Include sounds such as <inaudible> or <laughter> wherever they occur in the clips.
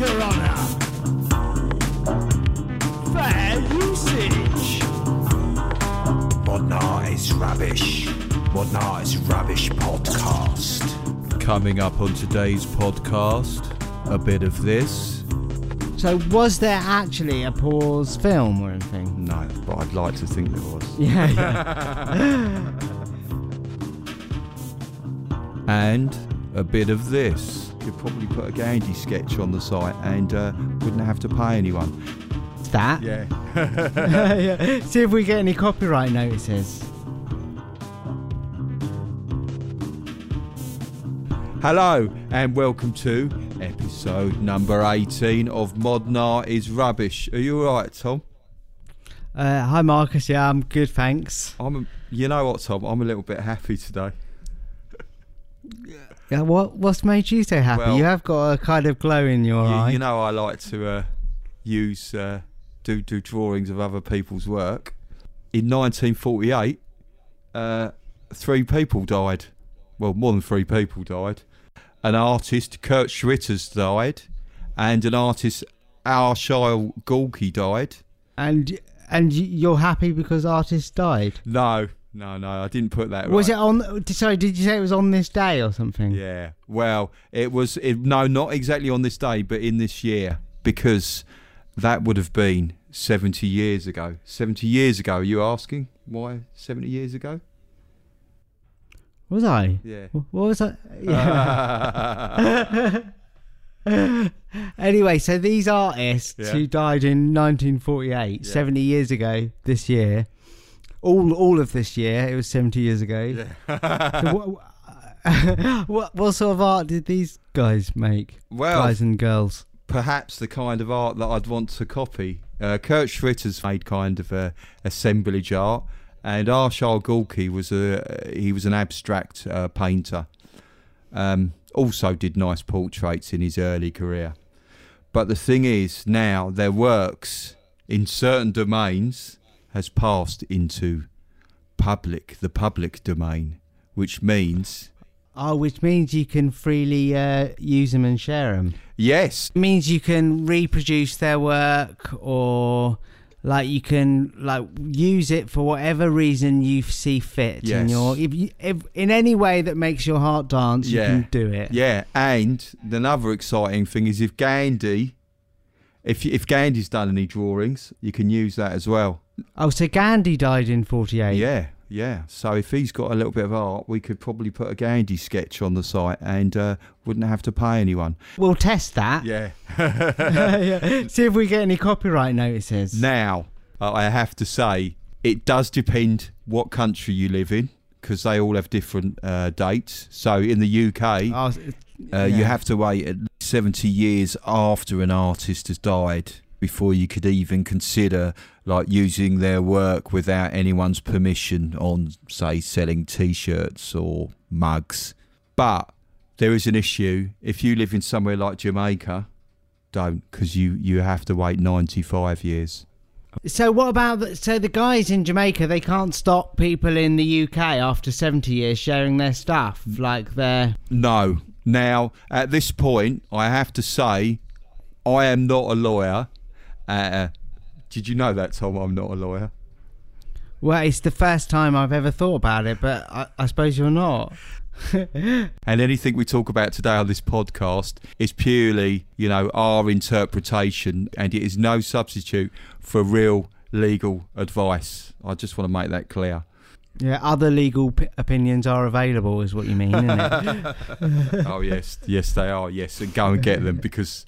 Objection, Your Honour. Fair usage. Modern Art is Rubbish. Modern Art is Rubbish podcast. Coming up on today's podcast, a bit of this. So, was there actually a pause film or anything? No, but I'd like to think there was. <laughs> Yeah, yeah. <laughs> And a bit of this. You'd probably put a Gandhi sketch on the site and uh, wouldn't have to pay anyone. that. Yeah. <laughs> <laughs> Yeah. See if we get any copyright notices. Hello and welcome to episode number 18 of Modern Art is Rubbish. Are you alright, Tom? Uh, hi, Marcus. Yeah, I'm good, thanks. I'm you know what, Tom? I'm a little bit happy today. Yeah, what what's made you so happy? Well- you have got a kind of glow in your You, eye. you know I like to uh, use uh, do do drawings of other people's work. In 1948, uh, three people died. Well, more than three people died. An artist, Kurt Schwitters, died, and an artist, Arshile Gorky, died. and and you're happy because artists died. No, no, no, I didn't put that. Was right. it on? Sorry, did you say it was on this day or something? Yeah. Well, it was. It, no, not exactly on this day, but in this year, because that would have been seventy years ago. Seventy years ago. Are you asking why seventy years ago? Was I? Yeah. What was I? Yeah. <laughs> anyway, so these artists Yeah. who died in 1948, Yeah. 70 years ago this year, all all of this year, it was 70 years ago. <laughs> So what, <laughs> what, what sort of art did these guys make? well, guys and girls. perhaps the kind of art that I'd want to copy. Uh, Kurt Schwitters made kind of a assemblage art, and Arshile Gorky was a he was an abstract uh, painter. Um, also did nice portraits in his early career. But the thing is, now their works in certain domains has passed into public, the public domain, which means Oh, which means you can freely uh, use them and share them. yes, It means you can reproduce their work or like you can like use it for whatever reason you see fit in Yes. your if, you, if in any way that makes your heart dance Yeah. you can do it Yeah, and another exciting thing is if Gandhi, if if Gandhi's done any drawings, you can use that as well. Oh so gandhi died in 48 Yeah, yeah. So if he's got a little bit of art, we could probably put a Gandhi sketch on the site and uh, wouldn't have to pay anyone. we'll test that Yeah. <laughs> <laughs> Yeah. see if we get any copyright notices now, uh, I have to say, it does depend what country you live in because they all have different uh, dates. So in the UK, Oh, Uh, You have to wait at least 70 years after an artist has died before you could even consider like using their work without anyone's permission on say selling t-shirts or mugs. But there is an issue if you live in somewhere like Jamaica, don't because you you have to wait 95 years. so what about the, so the guys in jamaica they can't stop people in the uk after 70 years sharing their stuff like their No. Now, at this point, I have to say, I am not a lawyer. Uh, did you know that, Tom? I'm not a lawyer. Well, it's the first time I've ever thought about it, but I, I suppose you're not. <laughs> And anything we talk about today on this podcast is purely, you know, our interpretation, and it is no substitute for real legal advice. I just want to make that clear. Yeah, other legal p- opinions are available, is what you mean, isn't it? <laughs> oh, yes. Yes, they are. Yes. And go and get them because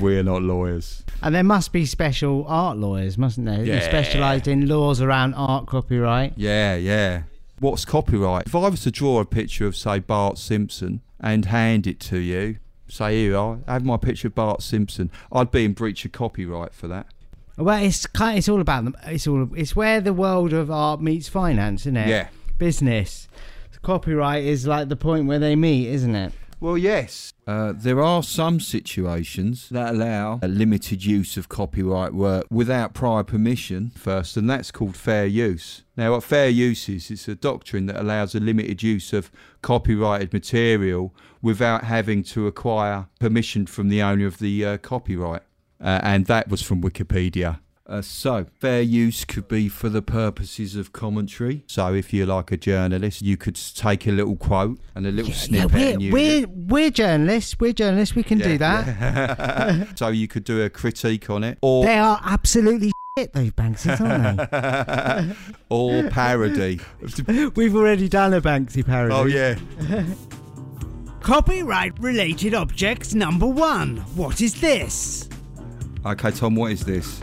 we're not lawyers. and there must be special art lawyers, mustn't there? Yeah. Specialised in laws around art copyright. Yeah, yeah. What's copyright? If I was to draw a picture of, say, Bart Simpson and hand it to you, say, here, I have my picture of Bart Simpson, I'd be in breach of copyright for that. Well, it's kind. It's all about them. It's all. It's where the world of art meets finance, isn't it? Yeah. Business. Copyright is like the point where they meet, isn't it? Well, yes. Uh, there are some situations that allow a limited use of copyright work without prior permission first, and that's called fair use. Now, what fair use is, it's a doctrine that allows a limited use of copyrighted material without having to acquire permission from the owner of the uh, copyright. Uh, and that was from Wikipedia. Uh, so, fair use could be for the purposes of commentary. So, if you're like a journalist, you could take a little quote and a little Yeah, snippet we're, and use we're, we're journalists. We're journalists. We can do that. yeah. <laughs> so, you could do a critique on it, or They are absolutely shit, those Banksys, aren't they? <laughs> or parody. <laughs> We've already done a Banksy parody. oh yeah. Copyright related objects number one. What is this? Okay, Tom, what is this?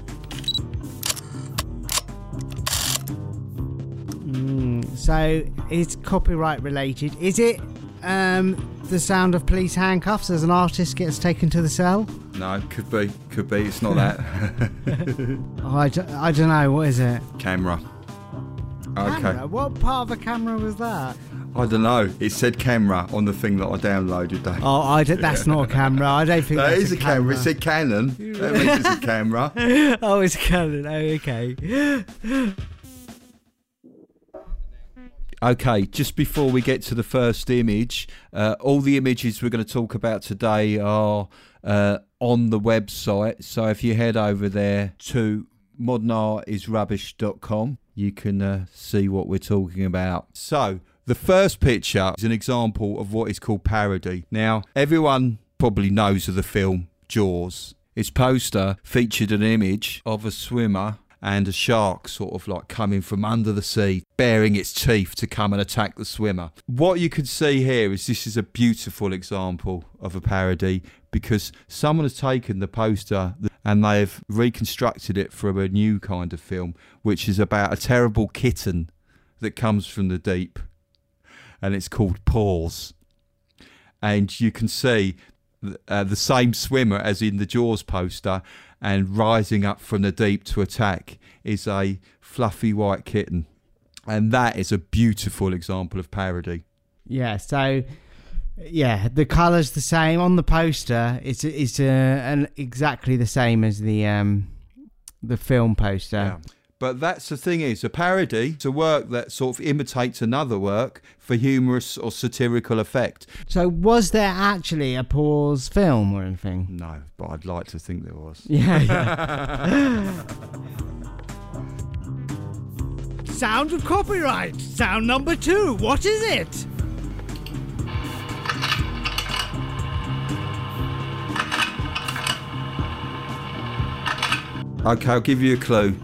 Mm, so it's copyright related. Is it um, the sound of police handcuffs as an artist gets taken to the cell? No, could be, could be. It's not that. <laughs> <laughs> Oh, I, don't, I don't know. What is it? camera. Okay. Camera? What part of a camera was that? I don't know. It said camera on the thing that I downloaded. Dave. Oh, I don't, that's not a camera. I don't think <laughs> That that's is a camera. It said Canon. That means it's a camera. oh, it's Canon. Oh, okay. Okay, just before we get to the first image, uh, all the images we're going to talk about today are uh, on the website. So if you head over there to modernartisrubbish.com, you can uh, see what we're talking about. So the first picture is an example of what is called parody. Now, everyone probably knows of the film Jaws. Its poster featured an image of a swimmer and a shark sort of like coming from under the sea, baring its teeth to come and attack the swimmer. What you can see here is this is a beautiful example of a parody because someone has taken the poster and they've reconstructed it for a new kind of film, which is about a terrible kitten that comes from the deep and it's called Paws. And you can see uh, the same swimmer as in the Jaws poster, and rising up from the deep to attack is a fluffy white kitten. And that is a beautiful example of parody. Yeah. So, yeah, the colour's the same on the poster. It's it's uh, an, exactly the same as the um the film poster. But that's the thing is, a parody is a work that sort of imitates another work for humorous or satirical effect. So, was there actually a pause film or anything? No, but I'd like to think there was. Yeah. yeah. <laughs> Sound of copyright. Sound number two. What is it? Okay, I'll give you a clue.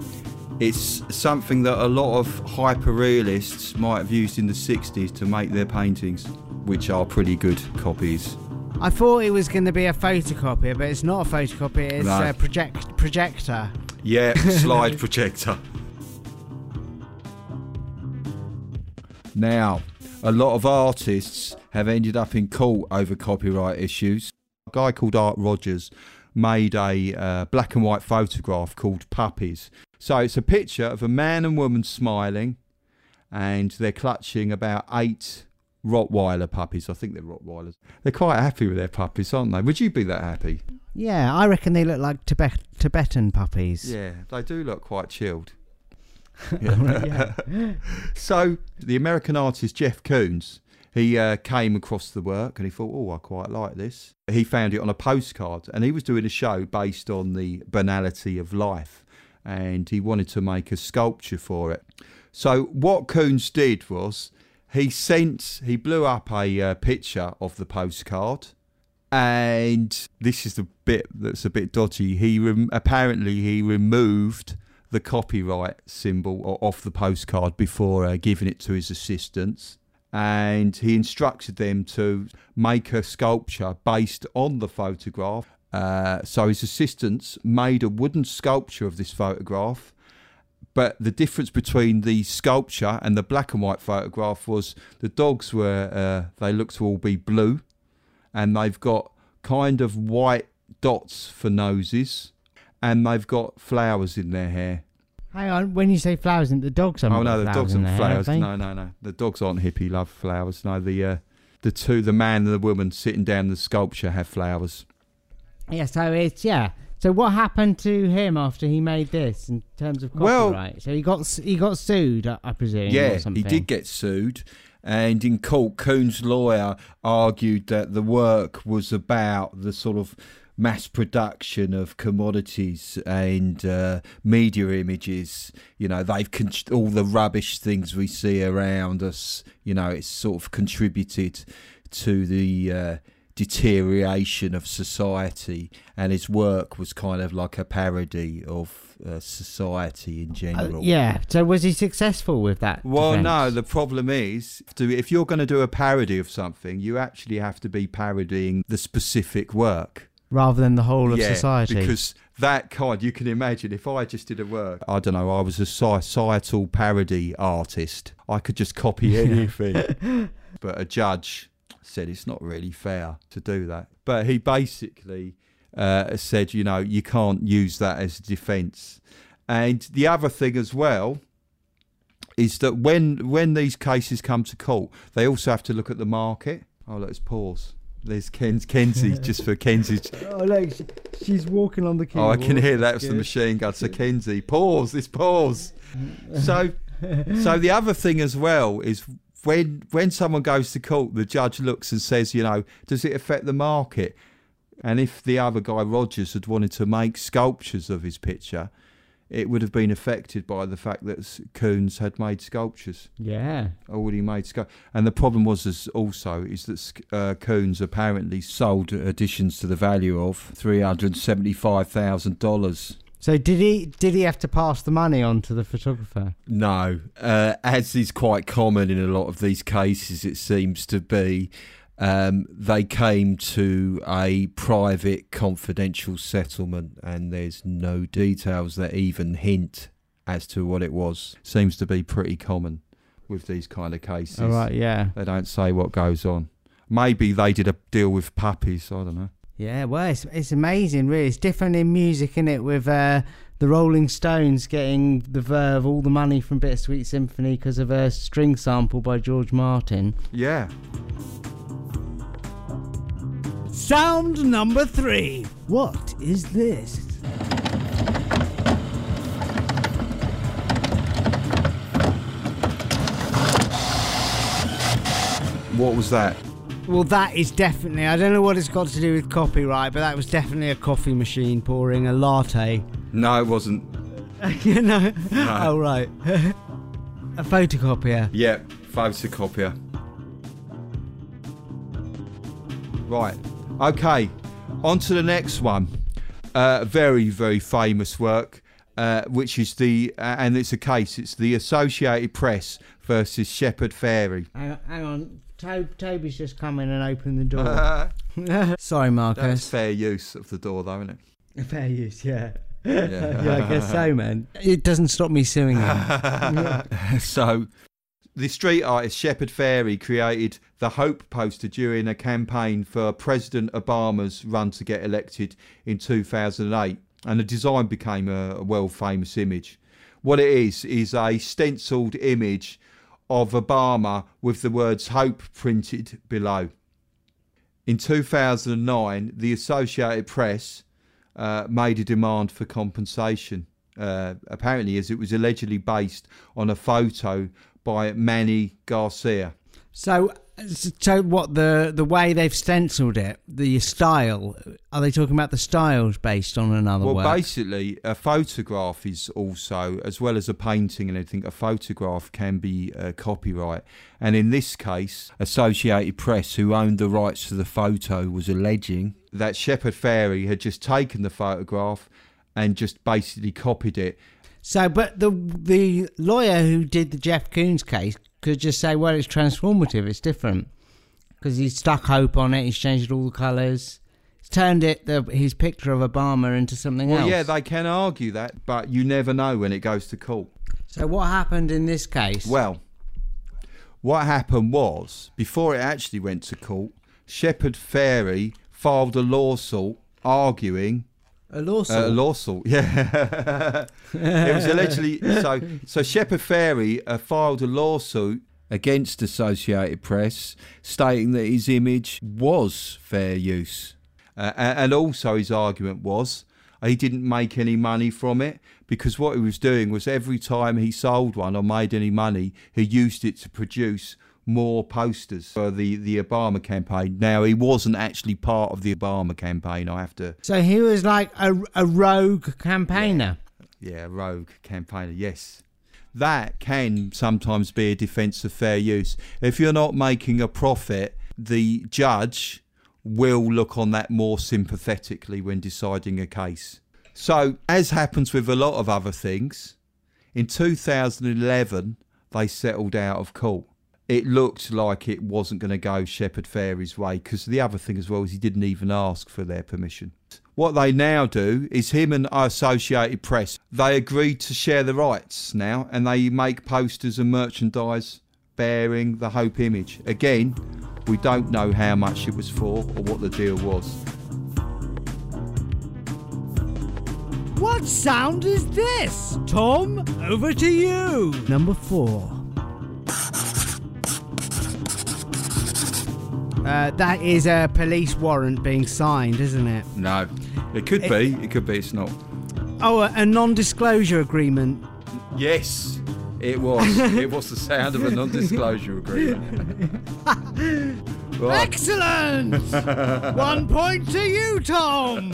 It's something that a lot of hyper realists might have used in the 60s to make their paintings, which are pretty good copies. I thought it was going to be a photocopier, but it's not a photocopier. It's No. a project projector. Yeah, <laughs> slide projector. Now, a lot of artists have ended up in court over copyright issues. A guy called Art Rogers made a uh, black and white photograph called Puppies. So it's a picture of a man and woman smiling, and they're clutching about eight Rottweiler puppies. I think they're Rottweilers. They're quite happy with their puppies, aren't they? Would you be that happy? Yeah, I reckon they look like Tibet Tibetan puppies. Yeah, they do look quite chilled. <laughs> yeah. <laughs> So the American artist Jeff Koons, he uh, came across the work and he thought, oh, I quite like this. He found it on a postcard and he was doing a show based on the banality of life and he wanted to make a sculpture for it. So what Koons did was he sent, he blew up a uh, picture of the postcard and this is the bit that's a bit dodgy. He rem- apparently he removed the copyright symbol off the postcard before uh, giving it to his assistants, and he instructed them to make a sculpture based on the photograph. Uh, so his assistants made a wooden sculpture of this photograph. But the difference between the sculpture and the black and white photograph was the dogs were uh, they looked to all be blue, and they've got kind of white dots for noses, and they've got flowers in their hair. Hang on, when you say flowers, the dogs are oh no, the dogs and hair, flowers. No, no, no. The dogs aren't hippie love flowers. No, the uh, the two, the man and the woman sitting down the sculpture, have flowers. Yeah, so it's yeah. So what happened to him after he made this in terms of Well- copyright? so he got he got sued, I, I presume. or Yeah, he did get sued. And in court, Koons' lawyer argued that the work was about the sort of mass production of commodities and uh, media images. You know, they've con- all the rubbish things we see around us. You know, it's sort of contributed to the uh, deterioration of society, and his work was kind of like a parody of uh, society in Uh, general. yeah. So was he successful with that? Well, defense? no. The problem is, if you're going to do a parody of something, you actually have to be parodying the specific work. rather than the whole of yeah, society. because that kind, you can imagine. If I just did a work, I don't know, I was a societal parody artist. I could just copy <laughs> anything. but a judge said it's not really fair to do that. But he basically uh, said, you know, you can't use that as defence. And the other thing as well is that when when these cases come to court, they also have to look at the market. Oh, let's pause. There's Ken's Kenzie <laughs> just for Kenzie's. oh look, she, she's walking on the Oh, I can hear that was the machine gun. So Kenzie, pause. This pause. <laughs> So, so the other thing as well is when when someone goes to court, the judge looks and says, you know, does it affect the market? And if the other guy Rogers had wanted to make sculptures of his picture, it would have been affected by the fact that Koons had made sculptures Yeah. already made sculptures. And the problem was is also is that uh, Koons apparently sold additions to the value of three hundred seventy-five thousand dollars. So did he did he have to pass the money on to the photographer? No, uh, as is quite common in a lot of these cases, it seems to be. Um, they came to a private, confidential settlement, and there's no details that even hint as to what it was. Seems to be pretty common with these kind of cases. All right. Yeah. They don't say what goes on. Maybe they did a deal with puppies. I don't know. Yeah. Well, it's it's amazing. Really, it's different in music, isn't it? With uh, the Rolling Stones getting the Verve all the money from Bittersweet Symphony because of a string sample by George Martin. Yeah. Sound number three. What is this? What was that? Well, that is definitely. I don't know what it's got to do with copyright, but that was definitely a coffee machine pouring a latte. No, it wasn't. <laughs> you know? No. Oh, right. <laughs> a photocopier. Yep, photocopier. Right. Okay. On to the next one. Uh, very, very famous work, uh, which is the, uh, and it's a case, it's the Associated Press versus Shepard Fairey. Hang on, hang on. To- Toby's just come in and opened the door. <laughs> <laughs> Sorry, Marcus. That's fair use of the door, though, isn't it? <laughs> Fair use, yeah. Yeah. yeah, I guess so, man. It doesn't stop me suing him. so, the street artist Shepard Fairey created the Hope poster during a campaign for President Obama's run to get elected in 2008, and the design became a, a world famous image. What it is, is a stenciled image of Obama with the words Hope printed below. In 2009, the Associated Press uh, made a demand for compensation, uh, apparently, as it was allegedly based on a photo by Mannie Garcia. So, so what the the way they've stenciled it, the style? Are they talking about the styles based on another Well, work? basically, a photograph is also, as well as a painting and anything, a photograph can be uh, copyright. And in this case, Associated Press, who owned the rights to the photo, was alleging that Shepard Fairey had just taken the photograph and just basically copied it. So, but the the lawyer who did the Jeff Koons case could just say, well, it's transformative, it's different. Because he's stuck hope on it, he's changed all the colours. He's turned it, the, his picture of Obama, into something else. Well, else. yeah, they can argue that, but you never know when it goes to court. so, what happened in this case? Well, what happened was, before it actually went to court, Shepard Fairey filed a lawsuit arguing a lawsuit. Uh, a lawsuit, yeah. <laughs> it was allegedly so. So Shepard Fairey uh, filed a lawsuit against Associated Press, stating that his image was fair use. Uh, and also, his argument was he didn't make any money from it because what he was doing was every time he sold one or made any money, he used it to produce more posters for the, the Obama campaign. Now, he wasn't actually part of the Obama campaign, I have to. So he was like a, a rogue campaigner. Yeah, yeah rogue campaigner, yes. That can sometimes be a defence of fair use. If you're not making a profit, the judge will look on that more sympathetically when deciding a case. So, as happens with a lot of other things, in 2011 they settled out of court. It looked like it wasn't going to go Shepard Fairey's way because the other thing as well is he didn't even ask for their permission. What they now do is him and Associated Press, they agreed to share the rights now and they make posters and merchandise bearing the Hope image. Again, we don't know how much it was for or what the deal was. What sound is this? Tom, over to you. Number four. Uh, that is a police warrant being signed, isn't it? No, it could it, be. It could be. It's not. Oh, a, a non-disclosure agreement. Yes, it was. <laughs> it was the sound of a non-disclosure agreement. <laughs> right. Excellent. <laughs> One point to you, Tom.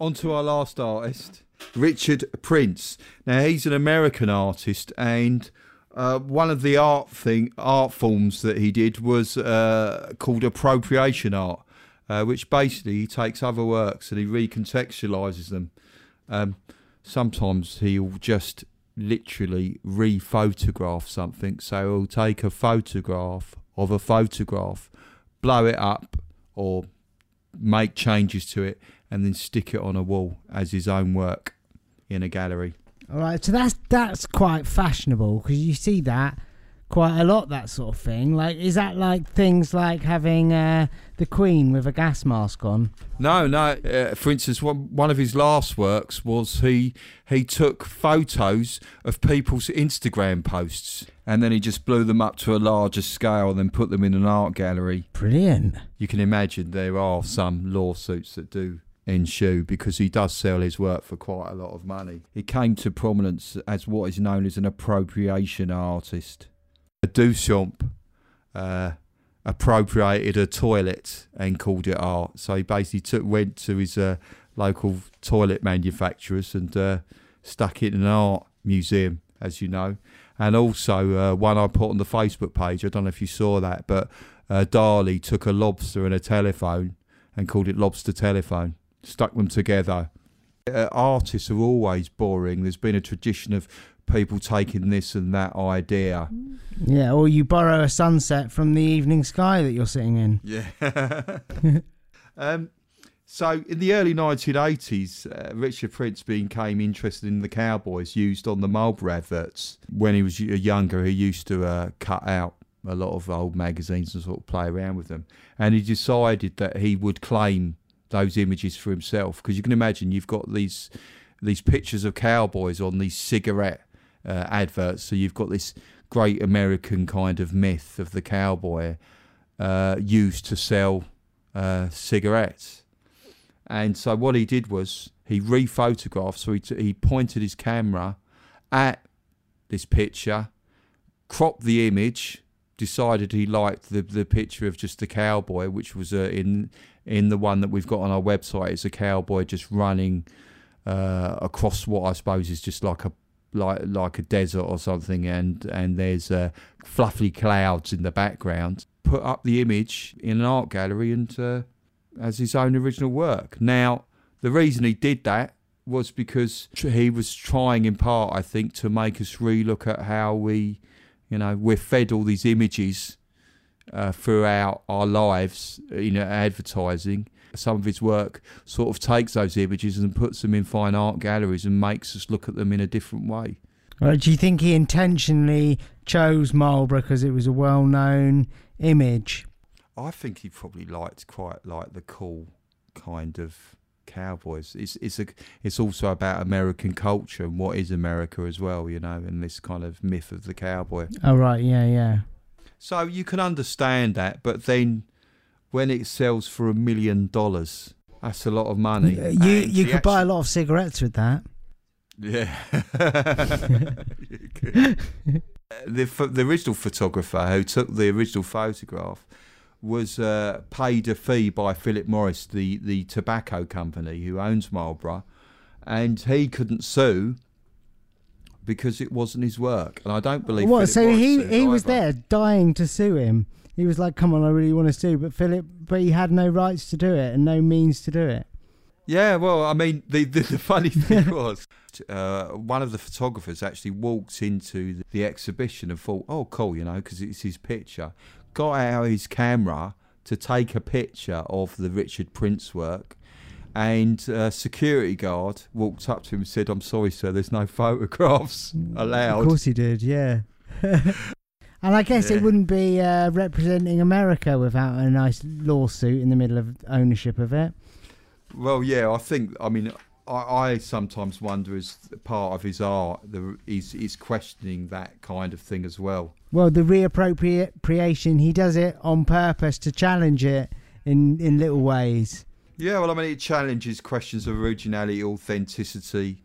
On to our last artist, Richard Prince. Now he's an American artist, and uh, one of the art thing art forms that he did was uh, called appropriation art uh, which basically he takes other works and he recontextualizes them. Um, sometimes he'll just literally re-photograph something. So he'll take a photograph of a photograph, blow it up, or make changes to it, and then stick it on a wall as his own work in a gallery. All right, so that's that's quite fashionable because you see that quite a lot. That sort of thing. Like, is that like things like having uh, the Queen with a gas mask on? No, no. Uh, for instance, one, one of his last works was he he took photos of people's Instagram posts and then he just blew them up to a larger scale and then put them in an art gallery. Brilliant. You can imagine there are some lawsuits that do ensue because he does sell his work for quite a lot of money. He came to prominence as what is known as an appropriation artist. Duchamp uh, appropriated a toilet and called it art. So he basically took went to his uh, local toilet manufacturers and uh, stuck it in an art museum, as you know. And also uh, one I put on the Facebook page. I don't know if you saw that, but uh, Dali took a lobster and a telephone and called it lobster telephone. Stuck them together. Uh, artists are always boring. There's been a tradition of people taking this and that idea. Yeah, or you borrow a sunset from the evening sky that you're sitting in. <laughs> Yeah. <laughs> um, so in the early 1980s, uh, Richard Prince became interested in the cowboys used on the Marlboro adverts. When he was younger, he used to uh, cut out a lot of old magazines and sort of play around with them. And he decided that he would claim those images for himself because you can imagine you've got these these pictures of cowboys on these cigarette uh, adverts. So you've got this great American kind of myth of the cowboy uh, used to sell uh, cigarettes. And so what he did was he rephotographed. So he, t- he pointed his camera at this picture, cropped the image, decided he liked the the picture of just the cowboy, which was uh, in in the one that we've got on our website. It's a cowboy just running uh, across what I suppose is just like a like like a desert or something, and and there's uh, fluffy clouds in the background. Put up the image in an art gallery and uh, as his own original work. Now, the reason he did that was because he was trying, in part, I think, to make us relook at how we, you know, we're fed all these images uh, throughout our lives, you know, advertising some of his work sort of takes those images and puts them in fine art galleries and makes us look at them in a different way. Well, do you think he intentionally chose Marlboro because it was a well-known image? I think he probably liked quite like the cool kind of cowboys. It's it's a it's also about American culture and what is America as well, you know, and this kind of myth of the cowboy. Oh right, yeah, yeah. So you can understand that, but then when it sells for a million dollars, that's a lot of money. You And you could buy a lot of cigarettes with that. Yeah. <laughs> <laughs> The the original photographer who took the original photograph was uh, paid a fee by Philip Morris, the the tobacco company who owns Marlboro, and he couldn't sue because it wasn't his work. And I don't believe What? Philip So Morris he he was either. there dying to sue him. He was like, "Come on, I really want to sue," but Philip, but he had no rights to do it and no means to do it. Yeah, well, I mean, the the, the funny thing <laughs> was, uh, one of the photographers actually walked into the, the exhibition and thought, "Oh, cool," you know, because it's his picture. Got out his camera to take a picture of the Richard Prince work, and a security guard walked up to him and said, "I'm sorry, sir, there's no <laughs> photographs allowed." Of course he did, yeah. <laughs> and I guess Yeah. it wouldn't be uh, representing America without a nice lawsuit in the middle of ownership of it. Well, yeah, I think. I mean, I, I sometimes wonder, as part of his art, the, he's, he's questioning that kind of thing as well. Well, the reappropriation, he does it on purpose to challenge it in, in little ways. Yeah, well, I mean, it challenges questions of originality, authenticity,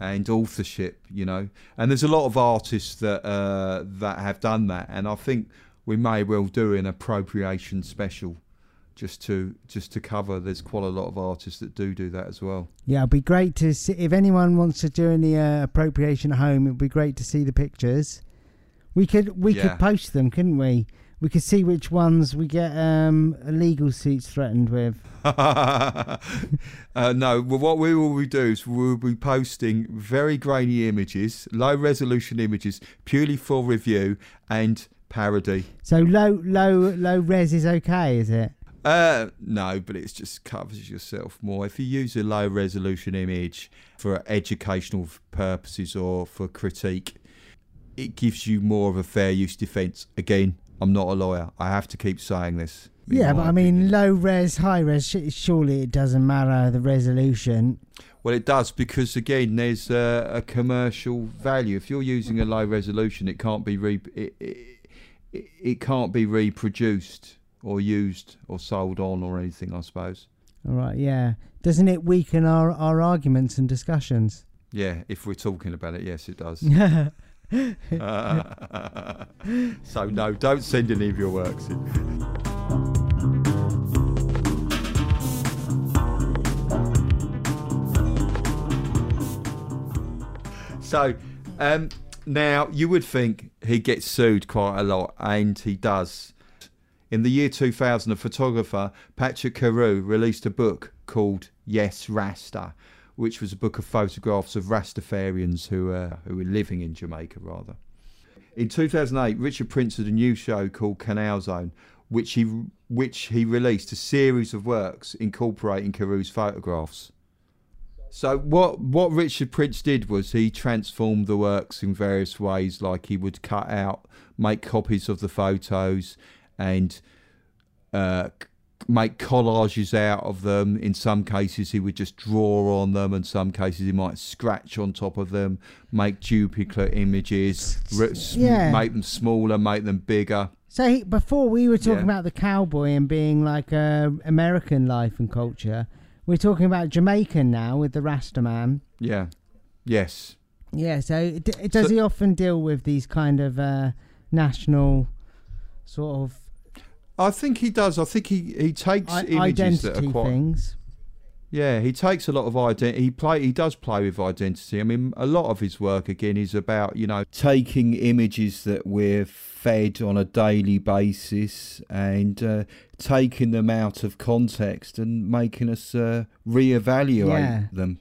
and authorship. You know, and there's a lot of artists that uh, that have done that, and I think we may well do an appropriation special, just to just to cover. There's quite a lot of artists that do do that as well. Yeah, it'd be great to see if anyone wants to do any uh, appropriation at home. It'd be great to see the pictures. We could we Yeah. could post them, couldn't we? We can see which ones we get um, legal suits threatened with. <laughs> uh, no, well, what we will do is we'll be posting very grainy images, low resolution images, purely for review and parody. So low low low res is okay, is it? Uh, no, but it just covers yourself more. If you use a low resolution image for educational purposes or for critique, it gives you more of a fair use defence. Again, I'm not a lawyer. I have to keep saying this. Yeah, but I mean, opinion. low res, high res. Surely it doesn't matter the resolution. Well, it does because again, there's a, a commercial value. If you're using a low resolution, it can't be re- it, it, it, it can't be reproduced or used or sold on or anything. I suppose. All right, yeah. Doesn't it weaken our, our arguments and discussions? Yeah, if we're talking about it, yes, it does. <laughs> <laughs> So no, don't send any of your works in. So um, now you would think he gets sued quite a lot, and he does. In the year 2000, a photographer, Patrick Cariou, released a book called Yes Rasta, which was a book of photographs of Rastafarians who, uh, who were living in Jamaica, rather. In 2008, Richard Prince had a new show called Canal Zone, which he, which he released a series of works incorporating Cariou's photographs. So what what Richard Prince did was he transformed the works in various ways, like he would cut out, make copies of the photos, and uh, make collages out of them. In some cases, he would just draw on them, and some cases he might scratch on top of them, make duplicate images, Yeah. make them smaller, make them bigger. So he, before we were talking Yeah. about the cowboy and being like uh, American life and culture, we're talking about Jamaican now with the Rasta man. Yeah, yes. Yeah. So it, does So- he often deal with these kind of uh, national sort of I think he does. I think he, he takes I- images that are quite things? Yeah, he takes a lot of identity. He play. He does play with identity. I mean, a lot of his work again is about you know taking images that we're fed on a daily basis and uh, taking them out of context and making us uh, reevaluate Yeah. them.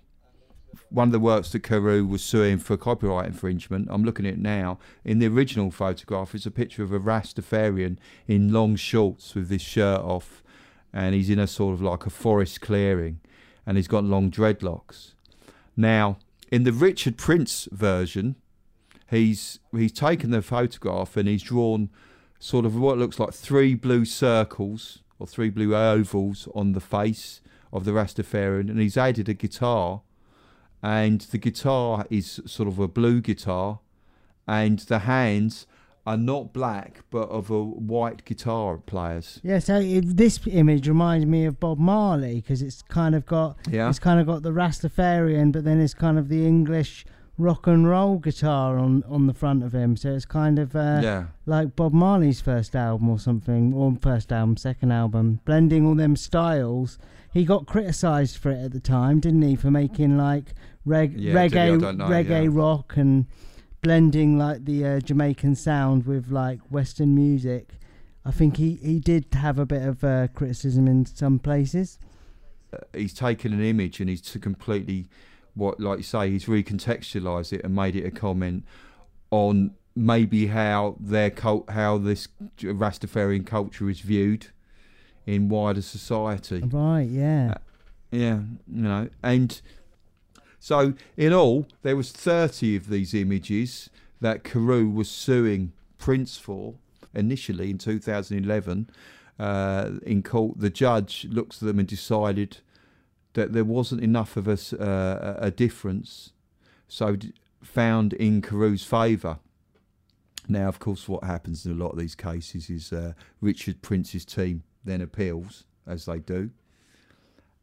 One of the works that Cariou was suing for copyright infringement, I'm looking at it now. In the original photograph, it's a picture of a Rastafarian in long shorts with his shirt off, and he's in a sort of like a forest clearing and he's got long dreadlocks. Now, in the Richard Prince version, he's he's taken the photograph and he's drawn sort of what looks like three blue circles or three blue ovals on the face of the Rastafarian, and he's added a guitar, and the guitar is sort of a blue guitar, and the hands are not black but of a white guitar players. Yeah, so this image reminds me of Bob Marley because it's kind of got Yeah. it's kind of got the Rastafarian, but then it's kind of the English rock and roll guitar on on the front of him. So it's kind of uh, yeah. like Bob Marley's first album or something, or first album, second album, blending all them styles. He got criticised for it at the time, didn't he, for making like reg- Yeah, did he? I reggae know, reggae yeah. rock and blending like the uh, Jamaican sound with like Western music. I think he, he did have a bit of uh, criticism in some places. he's taken an image and he's to completely what like you say he's recontextualised it and made it a comment on maybe how their cult how this Rastafarian culture is viewed in wider society Right, yeah. Uh, yeah you know and so in all there was 30 of these images that Cariou was suing Prince for initially in 2011 uh, in court the judge looked at them and decided that there wasn't enough of a, uh, a difference, so d- found in Cariou's favour. Now, of course, what happens in a lot of these cases is uh, Richard Prince's team then appeals, as they do,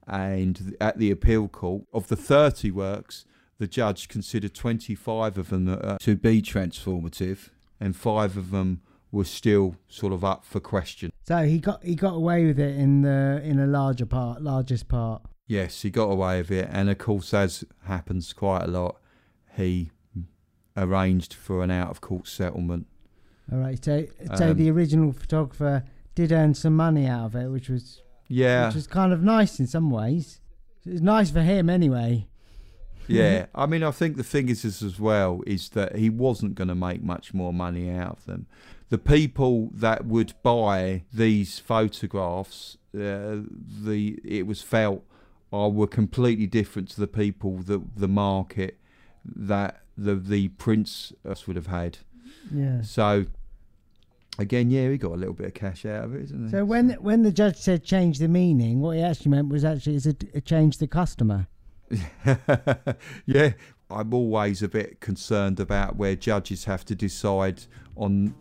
and at the appeal court of the 30 works, the judge considered 25 of them uh, to be transformative, and five of them were still sort of up for question. So he got he got away with it in the in a larger part, largest part. Yes, he got away with it, and of course, as happens quite a lot, he arranged for an out-of-court settlement. All right. So so Um, the original photographer did earn some money out of it, which was Yeah, which was kind of nice in some ways. It was nice for him anyway. yeah. I mean, I think the thing is, is as well is that he wasn't going to make much more money out of them. The people that would buy these photographs, uh, the it was felt, are were completely different to the people that the market that the the prince would have had. Yeah. So again, yeah, he got a little bit of cash out of it, isn't he? So when when the judge said change the meaning, what he actually meant was actually is change the customer. <laughs> yeah, I'm always a bit concerned about where judges have to decide on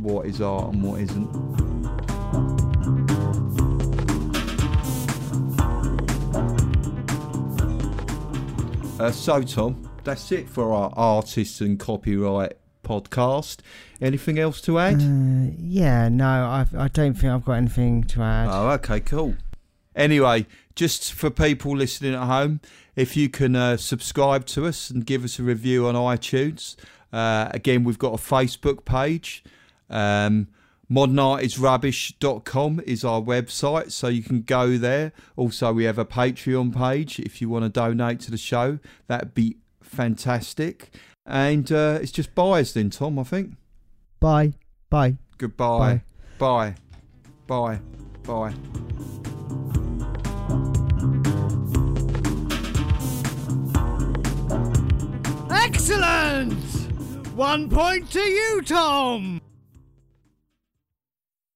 what is art and what isn't. Uh, so, Tom, that's it for our artists and copyright podcast. Anything else to add? Uh, yeah, no, I I don't think I've got anything to add. Oh, okay, cool. Anyway, just for people listening at home, if you can uh, subscribe to us and give us a review on iTunes. Uh, again, we've got a Facebook page. Um, modernartisrubbish.com is our website, so you can go there. Also, we have a Patreon page if you want to donate to the show. That'd be fantastic. And uh, it's just buys then, Tom, I think. Bye, bye. Goodbye. Bye. Bye. Bye. Excellent! One point to you, Tom!